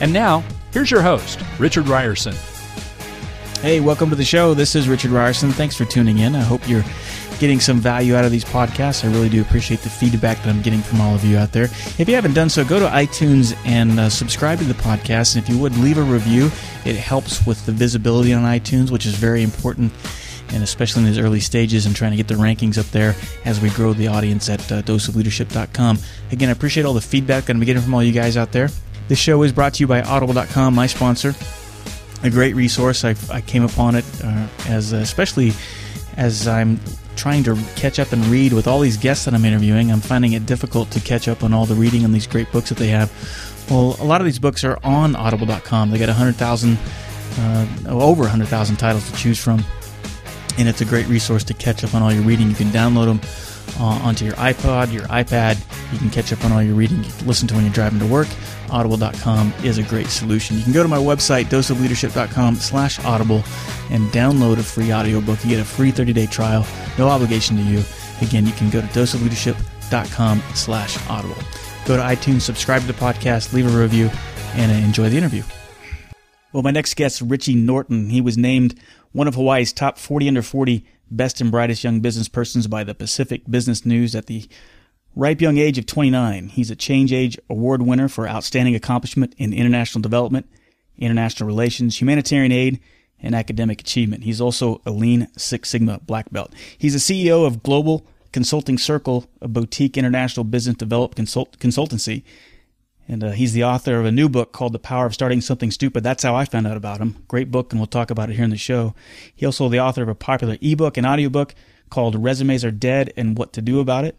And now, here's your host, Richard Rierson. Hey, welcome to the show. This is Richard Rierson. Thanks for tuning in. I hope you're getting some value out of these podcasts. I really do appreciate the feedback that I'm getting from all of you out there. If you haven't done so, go to iTunes and uh, subscribe to the podcast. And if you would, leave a review. It helps with the visibility on iTunes, which is very important, and especially in these early stages and trying to get the rankings up there as we grow the audience at uh, doseofleadership.com. Again, I appreciate all the feedback that I'm getting from all you guys out there. This show is brought to you by Audible.com, my sponsor a great resource. I, I came upon it uh, as especially as I'm trying to catch up and read with all these guests that I'm interviewing. I'm finding it difficult to catch up on all the reading on these great books that they have. Well, a lot of these books are on Audible.com. They got 100,000, uh, over 100,000 titles to choose from, and it's a great resource to catch up on all your reading. You can download them uh, onto your iPod, your iPad. You can catch up on all your reading. You listen to when you're driving to work audible.com is a great solution. You can go to my website, doseofleadership.com slash audible, and download a free audiobook. You get a free 30-day trial, no obligation to you. Again, you can go to doseofleadership.com slash audible. Go to iTunes, subscribe to the podcast, leave a review, and enjoy the interview. Well, my next guest, Richie Norton. He was named one of Hawaii's top 40 under 40 best and brightest young business persons by the Pacific Business News at the ripe young age of 29. He's a Change Age Award winner for outstanding accomplishment in international development, international relations, humanitarian aid, and academic achievement. He's also a Lean Six Sigma black belt. He's the CEO of Global Consulting Circle, a boutique international business development consult- consultancy. And uh, he's the author of a new book called The Power of Starting Something Stupid. That's how I found out about him. Great book, and we'll talk about it here in the show. He also the author of a popular ebook and audiobook called Resumes Are Dead and What to Do About It.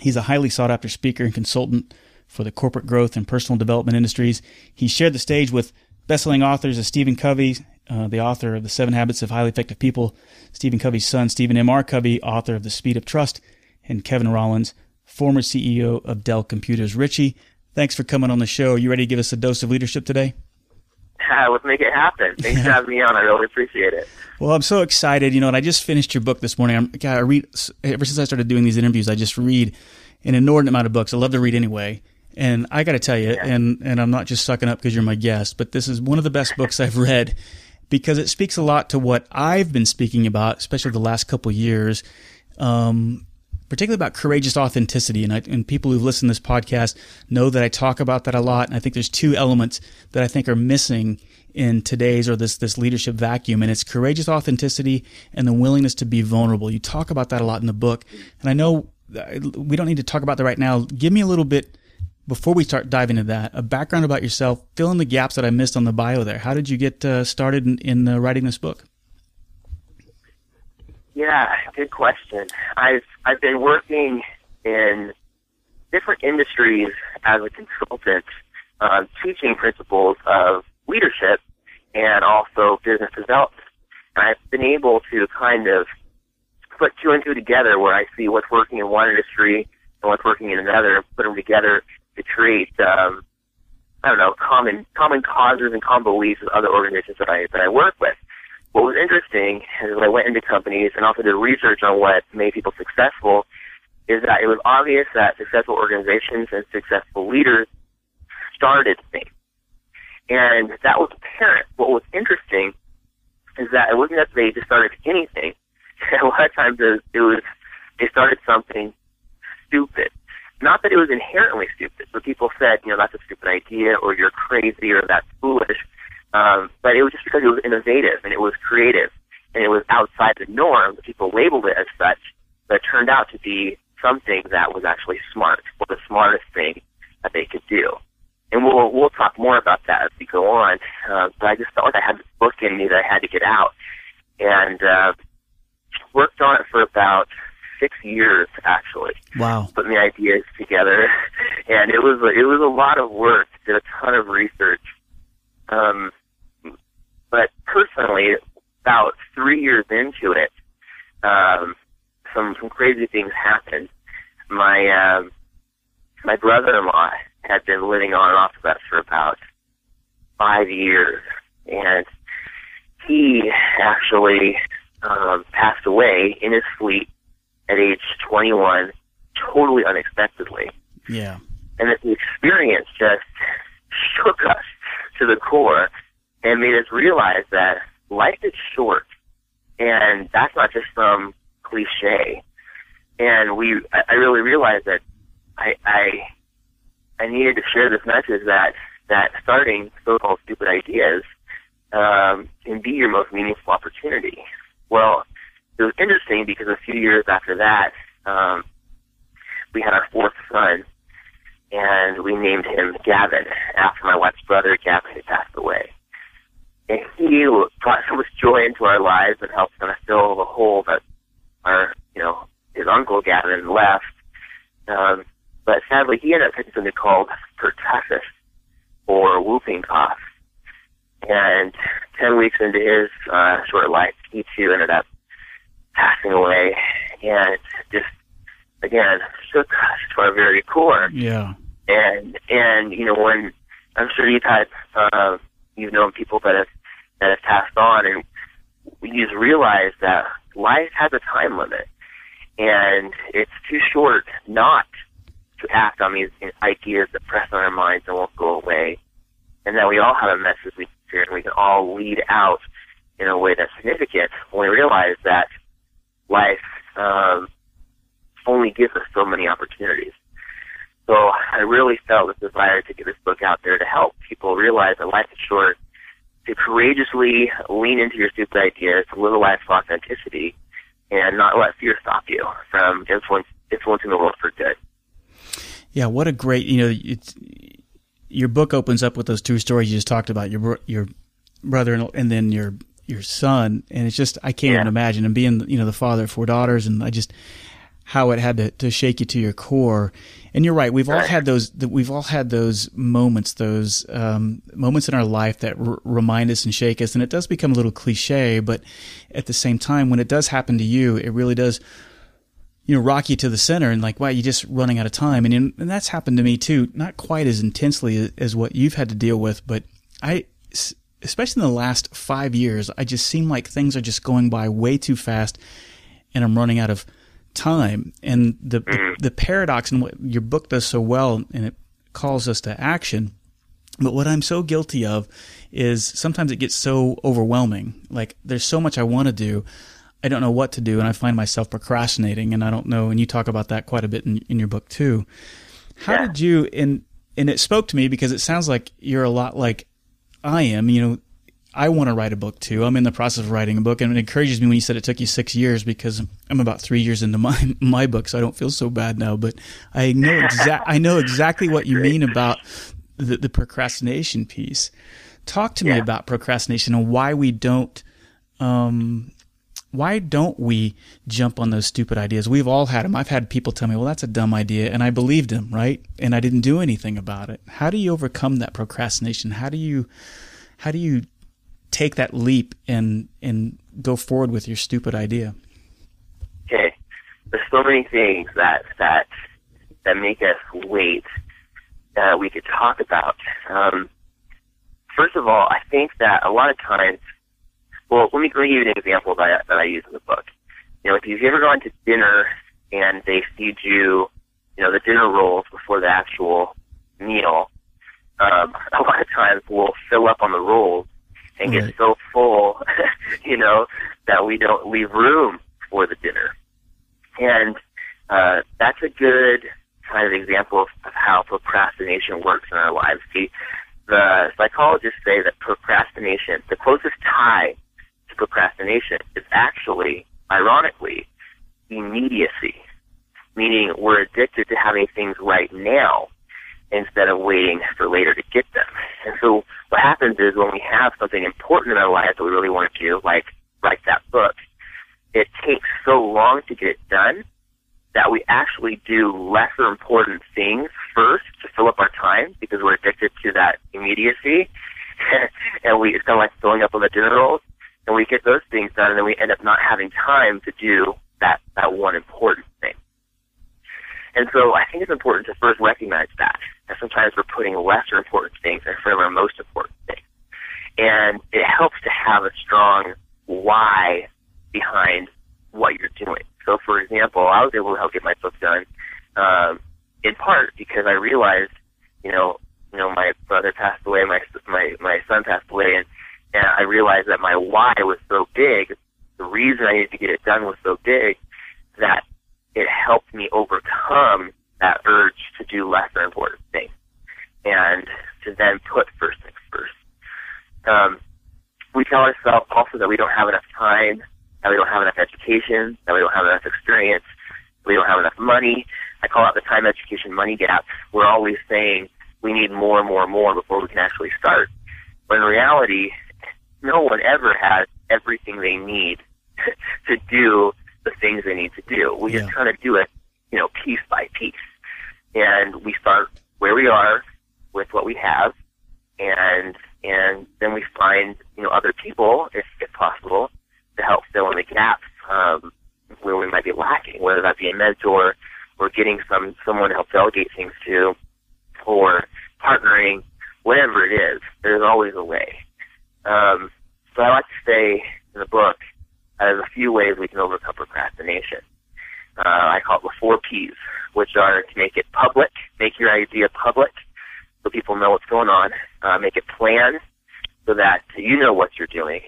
He's a highly sought after speaker and consultant for the corporate growth and personal development industries. He shared the stage with best-selling authors as Stephen Covey, uh, the author of The Seven Habits of Highly Effective People, Stephen Covey's son, Stephen M. R. Covey, author of The Speed of Trust, and Kevin Rollins, former CEO of Dell Computers. Richie, thanks for coming on the show. Are you ready to give us a dose of leadership today? let's make it happen. Thanks for having me on. I really appreciate it. Well, I'm so excited. You know, and I just finished your book this morning. I'm, God, I read ever since I started doing these interviews. I just read an inordinate amount of books. I love to read anyway. And I got to tell you, yeah. and and I'm not just sucking up because you're my guest, but this is one of the best books I've read because it speaks a lot to what I've been speaking about, especially the last couple years. Um, particularly about courageous authenticity. And, I, and people who've listened to this podcast know that I talk about that a lot. And I think there's two elements that I think are missing in today's or this this leadership vacuum and it's courageous authenticity and the willingness to be vulnerable. You talk about that a lot in the book. And I know we don't need to talk about that right now. Give me a little bit before we start diving into that, a background about yourself, fill in the gaps that I missed on the bio there. How did you get uh, started in, in uh, writing this book? Yeah, good question. I've I've been working in different industries as a consultant, uh, teaching principles of leadership and also business development. And I've been able to kind of put two and two together where I see what's working in one industry and what's working in another, and put them together to create, um, I don't know, common common causes and common beliefs with other organizations that I that I work with what was interesting is when I went into companies and also did research on what made people successful is that it was obvious that successful organizations and successful leaders started things. And that was apparent. What was interesting is that it wasn't that they just started anything. a lot of times it was they started something stupid. Not that it was inherently stupid, but people said, you know, that's a stupid idea or you're crazy or that's foolish um, but it was just because it was innovative and it was creative and it was outside the norm. People labeled it as such, but it turned out to be something that was actually smart, or the smartest thing that they could do. And we'll we'll talk more about that as we go on. Uh, but I just felt like I had this book in me that I had to get out, and uh, worked on it for about six years actually. Wow. Putting the ideas together, and it was it was a lot of work. Did a ton of research. Um, but personally, about three years into it, um, some some crazy things happened. My um, my brother-in-law had been living on and off of us for about five years, and he actually um, passed away in his sleep at age 21, totally unexpectedly. Yeah. And that the experience just shook us to the core and made us realize that life is short, and that's not just some cliche. And we, I, really realized that I, I, I needed to share this message that that starting so-called stupid ideas um, can be your most meaningful opportunity. Well, it was interesting because a few years after that, um, we had our fourth son, and we named him Gavin after my wife's brother, Gavin, had passed away. And he brought so much joy into our lives and helped kind of fill the hole that our, you know, his uncle Gavin left. Um, but sadly, he ended up taking something called pertussis, or whooping cough. And 10 weeks into his uh, short life, he too ended up passing away. And just, again, shook us to our very core. Yeah. And, and, you know, when I'm sure you've had, uh, you've known people that have, that have passed on and you just realize that life has a time limit and it's too short not to act on these ideas that press on our minds and won't go away. And that we all have a message we share and we can all lead out in a way that's significant when we realize that life um, only gives us so many opportunities. So I really felt the desire to get this book out there to help people realize that life is short, to courageously lean into your stupid ideas, to live a life of authenticity, and not let fear stop you from influence, influencing the world for good. Yeah, what a great, you know, it's, your book opens up with those two stories you just talked about, your your brother and, and then your your son, and it's just I can't Yeah. even imagine and being you know the father of four daughters, and I just how it had to, to shake you to your core. And you're right, we've all had those we've all had those moments, those um, moments in our life that r- remind us and shake us, and it does become a little cliche, but at the same time, when it does happen to you, it really does you know, rock you to the center and like, wow, you're just running out of time. And, and that's happened to me too, not quite as intensely as, what you've had to deal with, but I, especially in the last five years, I just seem like things are just going by way too fast and I'm running out of time. And the, the, mm-hmm. the paradox and what your book does so well and it calls us to action. But what I'm so guilty of is sometimes it gets so overwhelming. Like there's so much I want to do. I don't know what to do and I find myself procrastinating and I don't know. And you talk about that quite a bit in, in your book too. How Yeah. did you, and, and it spoke to me because it sounds like you're a lot like I am, you know, I want to write a book too. I'm in the process of writing a book, and it encourages me when you said it took you six years because I'm about three years into my my book, so I don't feel so bad now. But I know exact I know exactly what you mean about the, the procrastination piece. Talk to me about procrastination and why we don't um, why don't we jump on those stupid ideas? We've all had them. I've had people tell me, "Well, that's a dumb idea," and I believed them, right? And I didn't do anything about it. How do you overcome that procrastination? How do you how do you take that leap and and go forward with your stupid idea? Okay, there's so many things that that that make us wait that we could talk about. Um, first of all, I think that a lot of times, well, let me, give you an example that I, that I use in the book. You know, if you've ever gone to dinner and they feed you, you know, the dinner rolls before the actual meal, um, a lot of times we'll fill up on the rolls and Right. get so full, you know, that we don't leave room for the dinner. And uh, that's a good kind of example of, of how procrastination works in our lives. See, the psychologists say that procrastination, the closest tie to procrastination is actually, ironically, immediacy, meaning we're addicted to having things right now instead of waiting for later to get them. And so what happens is when we have something important in our life that we really want to do, like write that book, it takes so long to get it done that we actually do lesser important things first to fill up our time because we're addicted to that immediacy. and we, it's kind of like filling up on the dinner rolls. And we get those things done and then we end up not having time to do that, that one important thing. And so I think it's important to first recognize that. That sometimes we're putting lesser important things in front of our most important things. And it helps to have a strong why behind what you're doing. So, for example, I was able to help get my book done um, in part because I realized, you know, you know, my brother passed away, my my my son passed away, and and I realized that my why was so big. The reason I needed to get it done was so big that it helped me overcome that urge to do lesser important things and to then put first things first. Um, we tell ourselves also that we don't have enough time that we don't have enough education, that we don't have enough experience, we don't have enough money. I call it the time education money gap. We're always saying we need more and more and more before we can actually start. But in reality, no one ever has everything they need to do the things they need to do. We yeah. just kind of do it, you know, piece by piece. And we start where we are with what we have and and then we find, you know, other people, if, if possible, to help fill in the gaps um, where we might be lacking, whether that be a mentor or getting some someone to help delegate things to, or partnering, whatever it is. There's always a way. Um, so I like to say in the book, uh, there's a few ways we can overcome procrastination. Uh, I call it the four P's, which are to make it public, make your idea public, so people know what's going on. Uh, make it plan so that you know what you're doing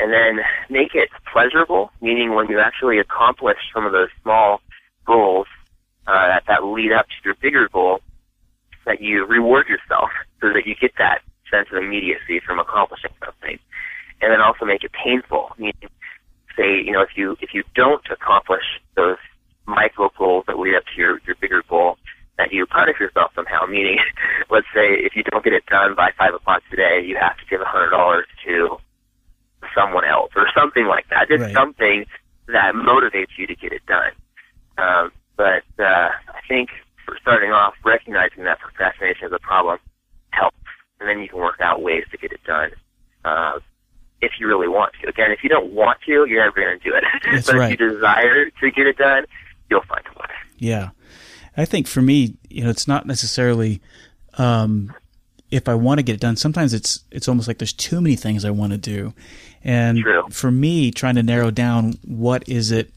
and then make it pleasurable, meaning when you actually accomplish some of those small goals uh, that, that lead up to your bigger goal, that you reward yourself so that you get that sense of immediacy from accomplishing something. And then also make it painful, meaning say, you know, if you if you don't accomplish those micro goals that lead up to your, your bigger goal, that you punish yourself somehow, meaning let's say if you don't get it done by five o'clock today, you have to give a hundred dollars to someone else or something like that. Just right. something that motivates you to get it done. Um, but uh, I think for starting off, recognizing that procrastination is a problem helps, and then you can work out ways to get it done. Uh, if you really want to. Again, if you don't want to, you're never going to do it. But right. if you desire to get it done, you'll find a way. Yeah. I think for me, you know, it's not necessarily um, if I want to get it done. Sometimes it's it's almost like there's too many things I want to do, and True. for me, trying to narrow down what is it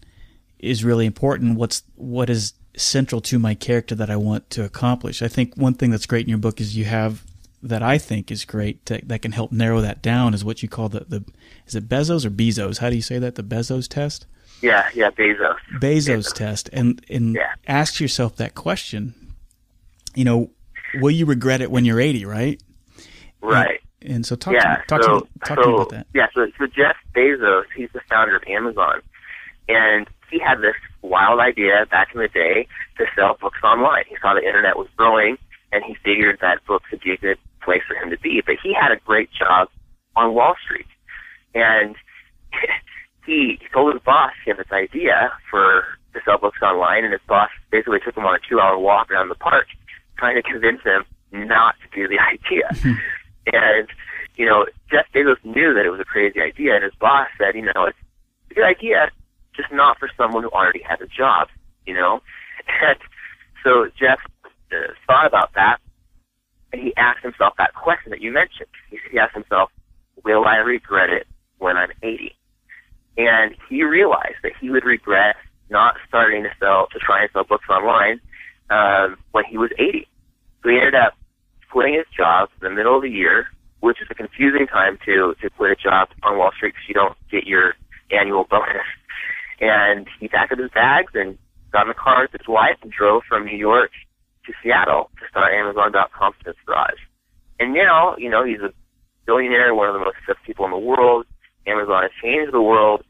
is really important. What's what is central to my character that I want to accomplish. I think one thing that's great in your book is you have that I think is great to, that can help narrow that down is what you call the, the is it Bezos or Bezos? How do you say that? The Bezos test? Yeah, yeah, Bezos. Bezos, Bezos. test. And and yeah. ask yourself that question. You know, will you regret it when you're 80, right? Right. And so talk yeah, to me, talk, so, to, me, talk so, to me about that. Yeah, so, so Jeff Bezos, he's the founder of Amazon. And he had this wild idea back in the day to sell books online. He saw the internet was growing and he figured that books would be a good place for him to be. But he had a great job on Wall Street. And he told his boss he had this idea for to sell books online and his boss basically took him on a two hour walk around the park trying to convince him not to do the idea. And, you know, Jeff Bezos knew that it was a crazy idea, and his boss said, you know, it's a good idea, just not for someone who already has a job, you know? And so Jeff uh, thought about that, and he asked himself that question that you mentioned. He asked himself, will I regret it when I'm 80? And he realized that he would regret not starting to sell, to try and sell books online um, when he was 80. So he ended up quitting his job in the middle of the year, which is a confusing time to to quit a job on Wall Street because you don't get your annual bonus. And he packed up his bags and got in the car with his wife and drove from New York to Seattle to start Amazon.com Smith's Garage. And now, you know, he's a billionaire, one of the most successful people in the world. Amazon has changed the world,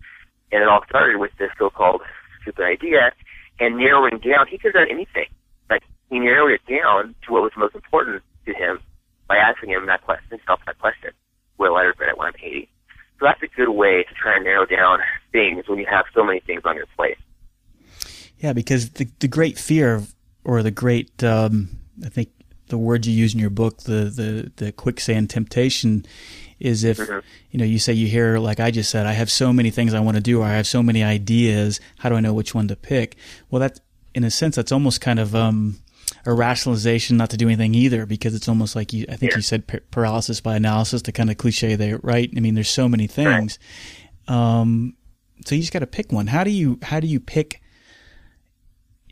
and it all started with this so-called stupid idea. And narrowing down, he could have done anything. Like he narrowed it down to what was most important to him by asking him that question, himself that question, will I regret it when I'm 80? So that's a good way to try and narrow down things when you have so many things on your plate. Yeah, because the the great fear or the great um, I think the word you use in your book, the the the quicksand temptation, is if mm-hmm. you know you say you hear like I just said, I have so many things I want to do, or I have so many ideas. How do I know which one to pick? Well, that in a sense, that's almost kind of um, a rationalization not to do anything either, because it's almost like you. I think yeah. you said paralysis by analysis, the kind of cliche there, right? I mean, there's so many things. Right. Um, so you just got to pick one. How do you how do you pick?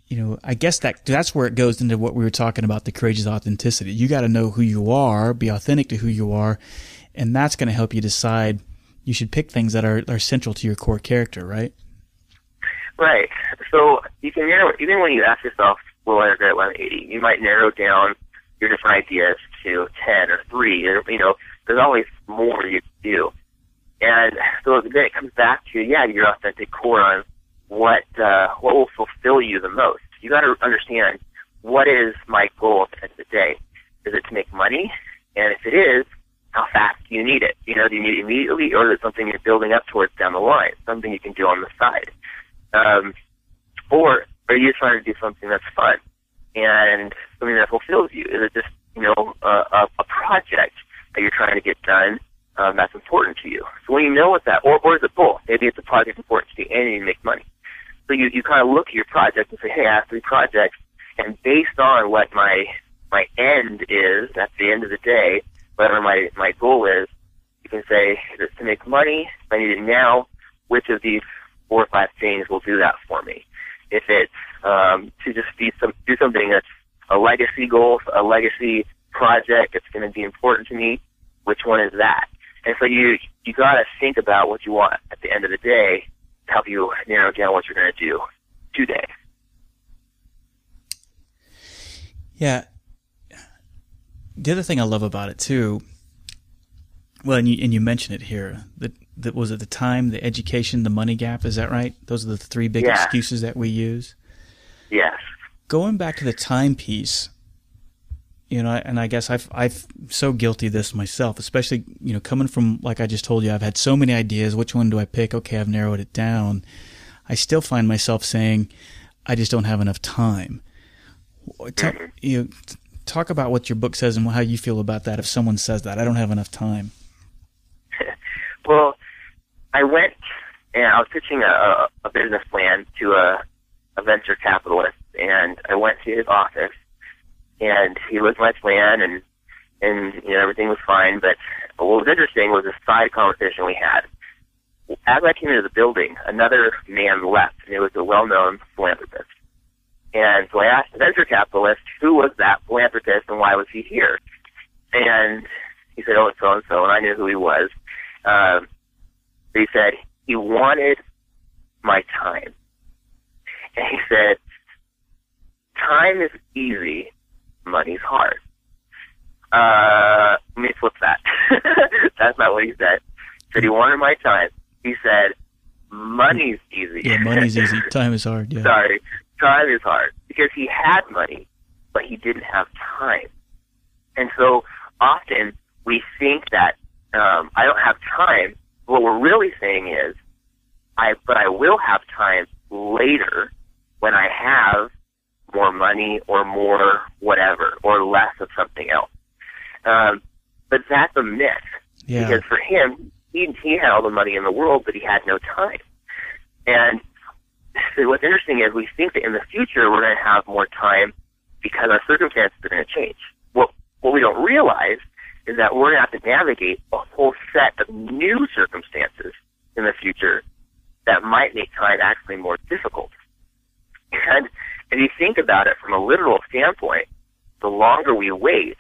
You know, I guess that that's where it goes into what we were talking about the courageous authenticity. You got to know who you are, be authentic to who you are, and that's going to help you decide. You should pick things that are are central to your core character, right? Right. So you can narrow even when you ask yourself, "Will I regret 180?" You might narrow down your different ideas to ten or three. Or, you know, there's always more you can do. And so then it comes back to yeah, your authentic core on what uh, what will fulfill you the most. You got to understand what is my goal at the end of the day. Is it to make money? And if it is, how fast do you need it? You know, do you need it immediately, or is it something you're building up towards down the line? Something you can do on the side, um, or are you trying to do something that's fun and something that fulfills you? Is it just you know a, a, project that you're trying to get done? um, that's important to you. So when you know what that, or, or is it both? Maybe it's a project important to you and you make money. So you, you kind of look at your project and say, hey, I have three projects, and based on what my my end is at the end of the day, whatever my my goal is, you can say, if it's to make money, if I need it now, which of these four or five things will do that for me? If it's um, to just be some do something that's a legacy goal, a legacy project that's going to be important to me, which one is that? And so you you got to think about what you want at the end of the day to help you narrow down what you're going to do today. Yeah. The other thing I love about it too, well, and you and you mentioned it here that that was at the time the education, the money gap. Is that right? Those are the three big yeah. excuses that we use. Yes. Going back to the time piece, you know, and I guess I've I've so guilty of this myself, especially you know coming from like I just told you, I've had so many ideas. Which one do I pick? Okay, I've narrowed it down. I still find myself saying, I just don't have enough time. Talk, mm-hmm. you know, talk about what your book says and how you feel about that. If someone says that, I don't have enough time. well, I went and I was pitching a, a business plan to a, a venture capitalist, and I went to his office and he looked my plan and and you know everything was fine. But what was interesting was a side conversation we had. As I came into the building, another man left, and it was a well-known philanthropist. And so I asked the venture capitalist, who was that philanthropist and why was he here? And he said, oh, it's so and so, and I knew who he was. Um, he said he wanted my time, and he said, time is easy money's hard. Uh, let me flip that. That's not what he said. He said he wanted my time. He said, money's easy. Yeah, money's easy. Time is hard. Yeah. Sorry. Time is hard. Because he had money, but he didn't have time. And so often we think that um, I don't have time. What we're really saying is, I but I will have time later when I have more money or more whatever or less of something else. Um, but that's a myth yeah. because for him, he he had all the money in the world, but he had no time. And so what's interesting is we think that in the future we're going to have more time because our circumstances are going to change. What what we don't realize is that we're going to have to navigate a whole set of new circumstances in the future that might make time actually more difficult. And if you think about it from a literal standpoint, the longer we wait,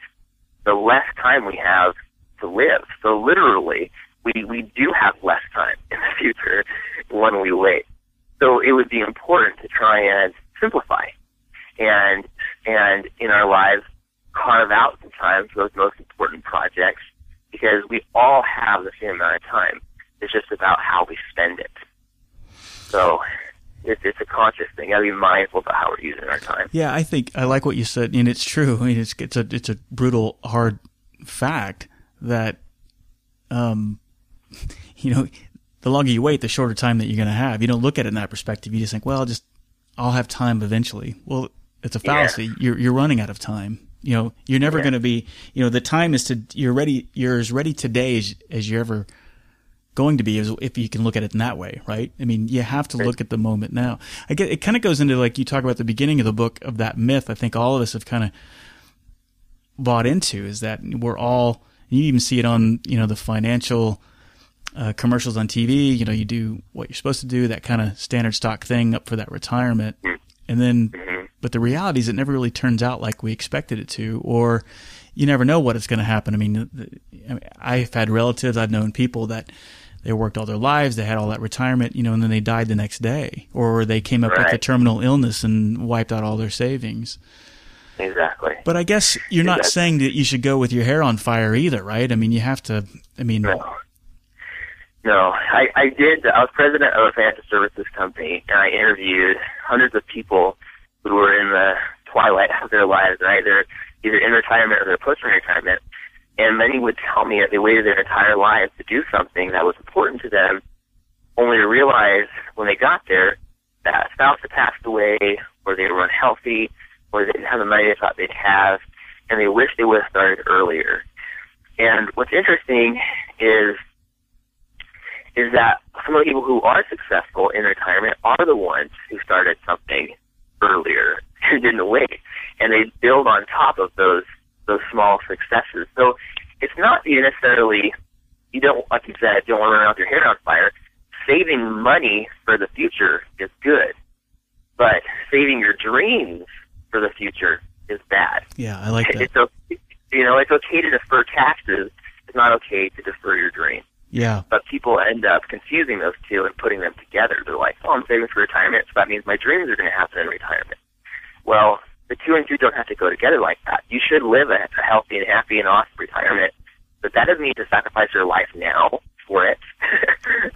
the less time we have to live. So literally, we, we do have less time in the future when we wait. So it would be important to try and simplify and, and in our lives, carve out some time for those most important projects because we all have the same amount of time. It's just about how we spend it. So it's, it's a conscious thing. Got to be mindful about how we're using our time. Yeah, I think I like what you said, and it's true. I mean, it's it's a it's a brutal, hard fact that, um, you know, the longer you wait, the shorter time that you're going to have. You don't look at it in that perspective. You just think, well, I'll just I'll have time eventually. Well, it's a fallacy. Yeah. You're you're running out of time. You know, you're never yeah. going to be. You know, the time is to you're ready. You're as ready today as as you're ever going to be if you can look at it in that way, right? I mean, you have to look at the moment now. I get it kind of goes into like you talk about the beginning of the book of that myth. I think all of us have kind of bought into is that we're all you even see it on you know the financial uh, commercials on TV. You know, you do what you're supposed to do, that kind of standard stock thing up for that retirement, and then, but the reality is it never really turns out like we expected it to, or you never know what is going to happen. I mean, I've had relatives, I've known people that they worked all their lives, they had all that retirement, you know, and then they died the next day, or they came up right. with a terminal illness and wiped out all their savings. Exactly. But I guess you're not exactly. saying that you should go with your hair on fire either, right? I mean, you have to. I mean, no. No, I, I did. I was president of a financial services company, and I interviewed hundreds of people who were in the twilight of their lives, right? They're either in retirement or they're post-retirement, and many would tell me that they waited their entire lives to do something that was important to them, only to realize when they got there that a spouse had passed away, or they were unhealthy, or they didn't have the money they thought they'd have, and they wish they would have started earlier. And what's interesting is is that some of the people who are successful in retirement are the ones who started something earlier who didn't wait, and they build on top of those those small successes. So it's not you necessarily you don't like you said don't want to run out your hair on fire. Saving money for the future is good, but saving your dreams for the future is bad. Yeah, I like that. It's okay, you know, it's okay to defer taxes. It's not okay to defer your dreams. Yeah. But people end up confusing those two and putting them together. They're like, oh, I'm saving for retirement, so that means my dreams are going to happen in retirement. Well, the two and two don't have to go together like that. You should live a, a healthy and happy and awesome retirement, but that doesn't mean to sacrifice your life now for it.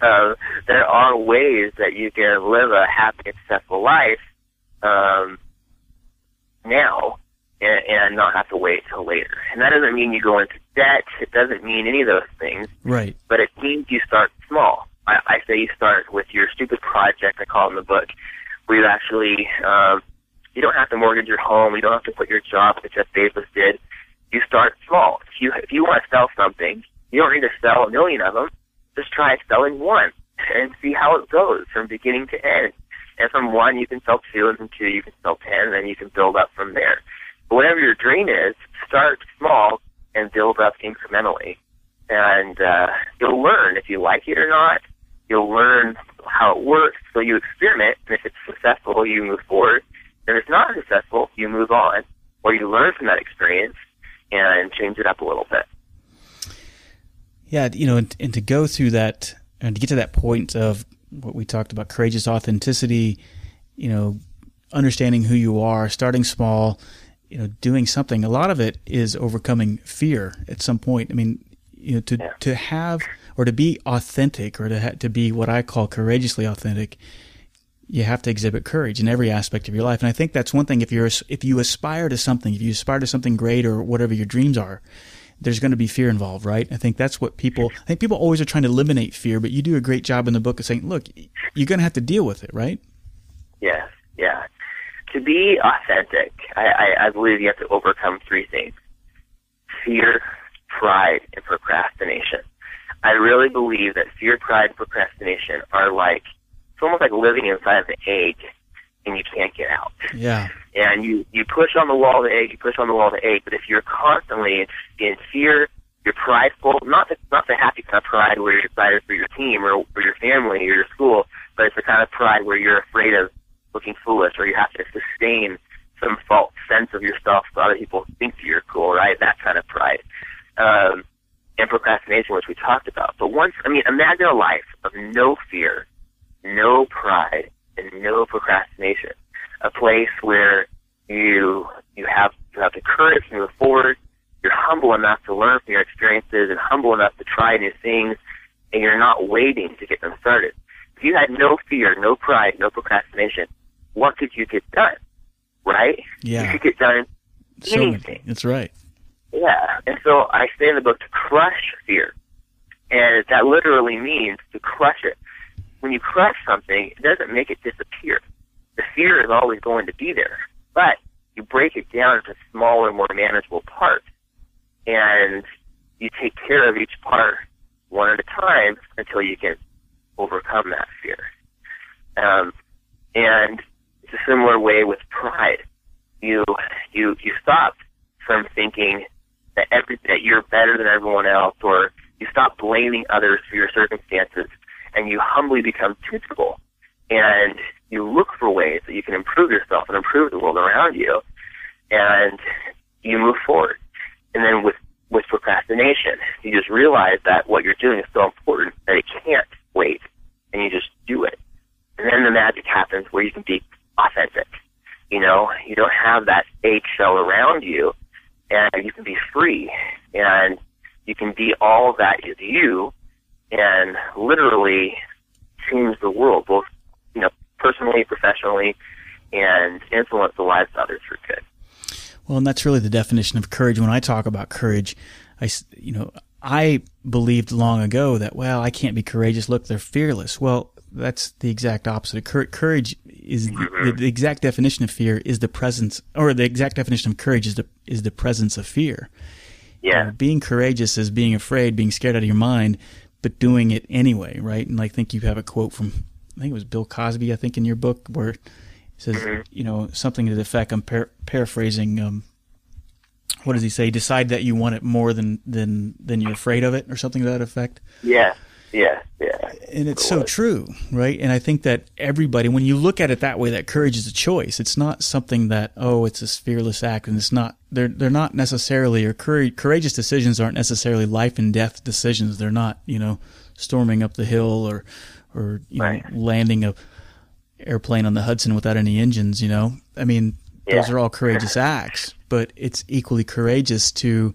uh, there are ways that you can live a happy and successful life um, now and, and not have to wait till later. And that doesn't mean you go into debt. It doesn't mean any of those things. Right. But it means you start small. I, I say you start with your stupid project. I call it in the book, where you actually um, you don't have to mortgage your home. You don't have to put your job like Jeff Bezos did. You start small. If you if you want to sell something, you don't need to sell a million of them. Just try selling one and see how it goes from beginning to end. And from one, you can sell two, and from two, you can sell ten, and then you can build up from there. Whatever your dream is, start small and build up incrementally. And uh, you'll learn if you like it or not. You'll learn how it works. So you experiment, and if it's successful, you move forward. And if it's not successful, you move on, or you learn from that experience and change it up a little bit. Yeah, you know, and, and to go through that and to get to that point of what we talked about, courageous authenticity, you know, understanding who you are, starting small, you know, doing something. A lot of it is overcoming fear at some point. I mean, you know, to yeah. to have or to be authentic or to ha- to be what I call courageously authentic, you have to exhibit courage in every aspect of your life. And I think that's one thing. If you're if you aspire to something, if you aspire to something great or whatever your dreams are, there's going to be fear involved, right? I think that's what people. I think people always are trying to eliminate fear, but you do a great job in the book of saying, look, you're going to have to deal with it, right? Yes, yeah to be authentic, I, I, I believe you have to overcome three things fear, pride, and procrastination. I really believe that fear, pride, and procrastination are like, it's almost like living inside of the egg and you can't get out. Yeah. And you, you push on the wall of the egg, you push on the wall of the egg, but if you're constantly in fear, you're prideful, not the, not the happy kind of pride where you're excited for your team or, or your family or your school, but it's the kind of pride where you're afraid of looking foolish or you have to sustain some false sense of yourself so other people think you're cool, right? That kind of pride. Um, and procrastination, which we talked about. But once, I mean, imagine a life of no fear, no pride, and no procrastination. A place where you you have you have the courage to move forward. You're humble enough to learn from your experiences and humble enough to try new things, and you're not waiting to get them started. If you had no fear, no pride, no procrastination, what could you get done? Right? Yeah. You could get done so anything. That's right. Yeah. And so I say in the book to crush fear. And that literally means to crush it. When you crush something, it doesn't make it disappear. the fear is always going to be there. But you break it down into smaller, more manageable parts. And you take care of each part one at a time until you can overcome that fear. Um, and it's a similar way with pride. You you you stop from thinking that every that you're better than everyone else, or you stop blaming others for your circumstances, and you humbly become teachable, and you look for ways that you can improve yourself and improve the world around you, and you move forward. And then with with procrastination, you just realize that what you're doing is so important that it can't wait, and you just do it. And then the magic happens where you can be authentic. You know, you don't have that eggshell around you, and you can be free, and you can be all that is you, and literally change the world, both you know, personally, professionally, and influence the lives of others for good. Well, and that's really the definition of courage. When I talk about courage, I, you know, I believed long ago that, well, I can't be courageous. Look, they're fearless. Well, that's the exact opposite. Courage is the, the, exact definition of fear is the presence, or the exact definition of courage is the is the presence of fear. Yeah. Uh, being courageous is being afraid, being scared out of your mind, but doing it anyway, right? And I think you have a quote from, I think it was Bill Cosby, I think in your book where it says, mm-hmm. you know, something to the effect. I'm par- paraphrasing. Um, what does he say? Decide that you want it more than than than you're afraid of it, or something to that effect. Yeah, yeah, yeah. And it's so true, right? And I think that everybody, when you look at it that way, that courage is a choice. It's not something that oh, it's a fearless act, and it's not. They're they're not necessarily or courageous decisions aren't necessarily life and death decisions. They're not, you know, storming up the hill or or you right. know landing a airplane on the Hudson without any engines. You know, I mean, yeah. those are all courageous acts. But it's equally courageous to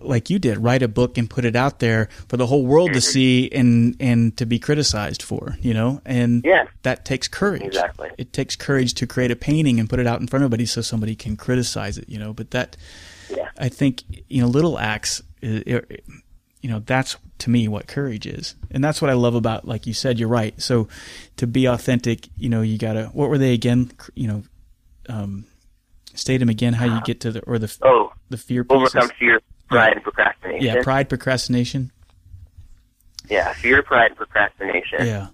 like you did, write a book and put it out there for the whole world to mm-hmm. see and and to be criticized for, you know? And yeah. that takes courage. Exactly. It takes courage to create a painting and put it out in front of everybody so somebody can criticize it, you know? But that yeah. I think, you know, little acts you know, that's to me what courage is. And that's what I love about like you said, you're right. So to be authentic, you know, you got to what were they again, you know, um state them again how you get to the or the oh, the fear overcome fear pride and procrastination. Yeah, pride, procrastination. Yeah, fear, pride, and procrastination. Yeah.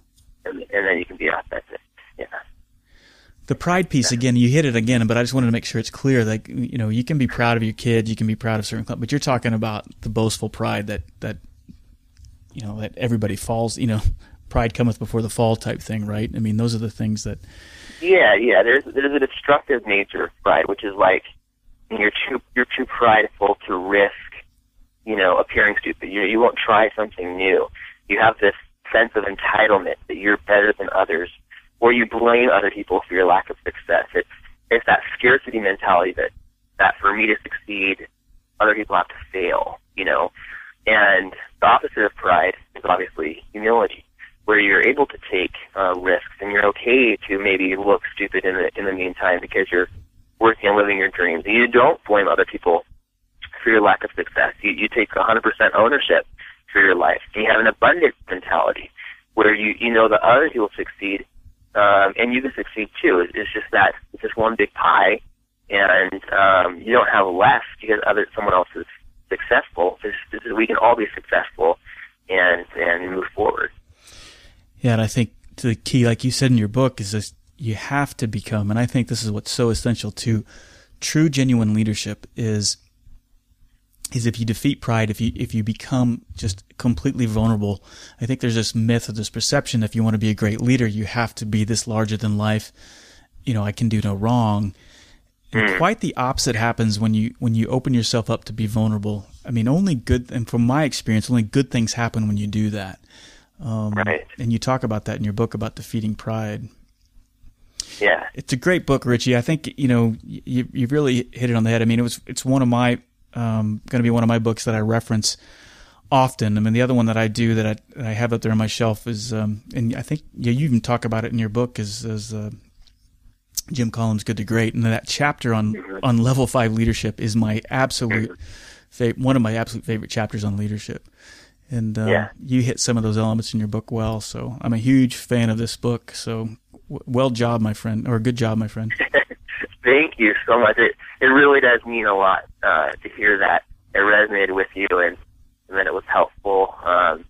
And, and then you can be authentic. Yeah. The pride piece again, you hit it again, but I just wanted to make sure it's clear. Like you know, you can be proud of your kids, you can be proud of certain, clubs. but you're talking about the boastful pride that that you know that everybody falls. You know, pride cometh before the fall type thing, right? I mean, those are the things that. Yeah, yeah. There's there's a destructive nature of pride, which is like you're too you're too prideful to risk, you know, appearing stupid. You you won't try something new. You have this sense of entitlement that you're better than others, or you blame other people for your lack of success. It's it's that scarcity mentality that that for me to succeed, other people have to fail. You know, and the opposite of pride is obviously humility, where you're able to take uh, risks and you're okay to maybe look stupid in the in the meantime because you're working and living your dreams. You don't blame other people for your lack of success. You, you take 100% ownership for your life. You have an abundant mentality where you, you know that other people succeed, um, and you can succeed too. It's, it's just that it's just one big pie, and um, you don't have less because other someone else is successful. We can all be successful and and move forward. Yeah, and I think the key, like you said in your book, is this you have to become, and I think this is what's so essential to true, genuine leadership is is if you defeat pride, if you if you become just completely vulnerable. I think there's this myth or this perception if you want to be a great leader, you have to be this larger than life. You know, I can do no wrong. And hmm. quite the opposite happens when you when you open yourself up to be vulnerable. I mean, only good and from my experience, only good things happen when you do that. Um, right. And you talk about that in your book about defeating pride. Yeah, it's a great book, Richie. I think you know you you really hit it on the head. I mean, it was it's one of my um, going to be one of my books that I reference often. I mean, the other one that I do that I, that I have up there on my shelf is, um, and I think yeah, you even talk about it in your book, is, is uh, Jim Collins' Good to Great, and that chapter on on level five leadership is my absolute favorite, one of my absolute favorite chapters on leadership. And uh, Yeah. you hit some of those elements in your book well. So I'm a huge fan of this book. So w- well job, my friend, or good job, my friend. Thank you so much. It it really does mean a lot uh, to hear that it resonated with you and, and that it was helpful. Um,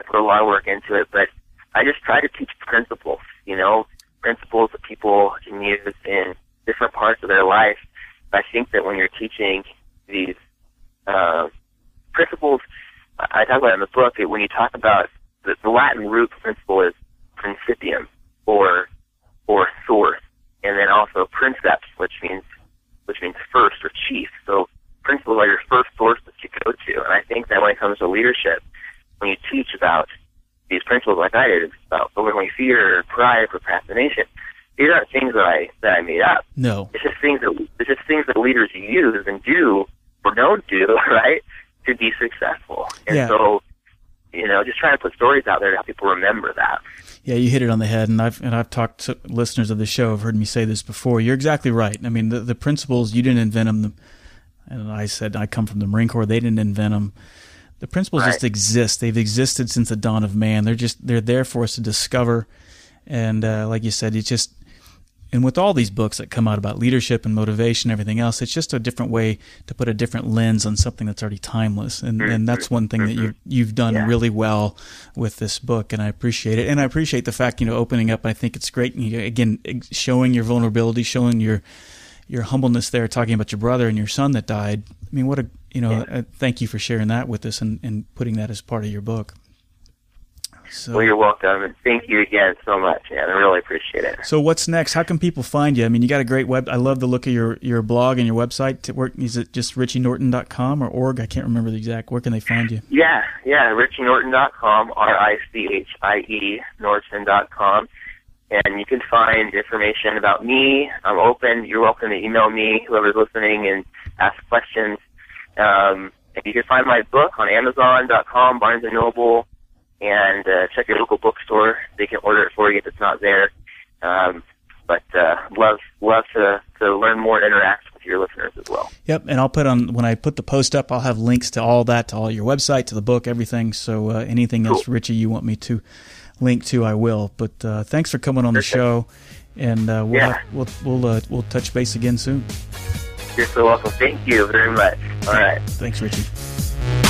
I put a lot of work into it, but I just try to teach principles. You know, principles that people can use in different parts of their life. I think that when you're teaching these uh, principles, I talk about in the book. That when you talk about the, the Latin root principle is principium or or source, and then also princeps, which means which means first or chief. So principles are your first source that you go to. And I think that when it comes to leadership, when you teach about these principles like I did, about overcoming fear, pride, procrastination, these aren't things that I that I made up. No. It's just things that it's just things that leaders use and do or don't do, right, to be successful. And Yeah. so, you know, just trying to put stories out there to help people remember that. Yeah, you hit it on the head, and I've and I've talked to listeners of the show have heard me say this before. You're exactly right. I mean, the the principles you didn't invent them, and I said I come from the Marine Corps. They didn't invent them. The principles Right. just exist. They've existed since the dawn of man. They're just they're there for us to discover, and uh, like you said, it's just. And with all these books that come out about leadership and motivation, and everything else, it's just a different way to put a different lens on something that's already timeless. And and that's one thing that you've you've done Yeah. really well with this book, and I appreciate it. And I appreciate the fact you know opening up. I think it's great. You, again, showing your vulnerability, showing your your humbleness there, talking about your brother and your son that died. I mean, what a you know. Uh, thank you for sharing that with us and, and putting that as part of your book. So, Well, you're welcome, and thank you again so much, man. I really appreciate it. so what's next? How can people find you? I mean, you got a great web. I love the look of your, your blog and your website. To work, is it just richienorton.com or org? I can't remember the exact. Where can they find you? Yeah, yeah, richienorton.com, R-I-C-H-I-E, Norton.com. And you can find information about me. I'm open. You're welcome to email me, whoever's listening, and ask questions. Um, and you can find my book on Amazon.com, Barnes & Noble, and uh, check your local bookstore. They can order it for you if it's not there. Um, but uh, love love to, to learn more and interact with your listeners as well. Yep, and I'll put on when I put the post up. I'll have links to all that, to all your website, to the book, everything. So uh, anything else, Richie, you want me to link to, I will. But uh, thanks for coming on the show, and uh, we'll Yeah. have, we'll we'll uh, we'll touch base again soon. You're so welcome. Thank you very much. All right. Thanks, Richie.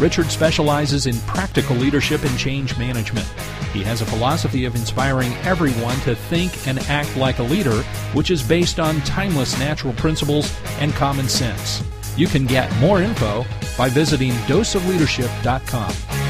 Richard specializes in practical leadership and change management. He has a philosophy of inspiring everyone to think and act like a leader, which is based on timeless natural principles and common sense. You can get more info by visiting doseofleadership.com.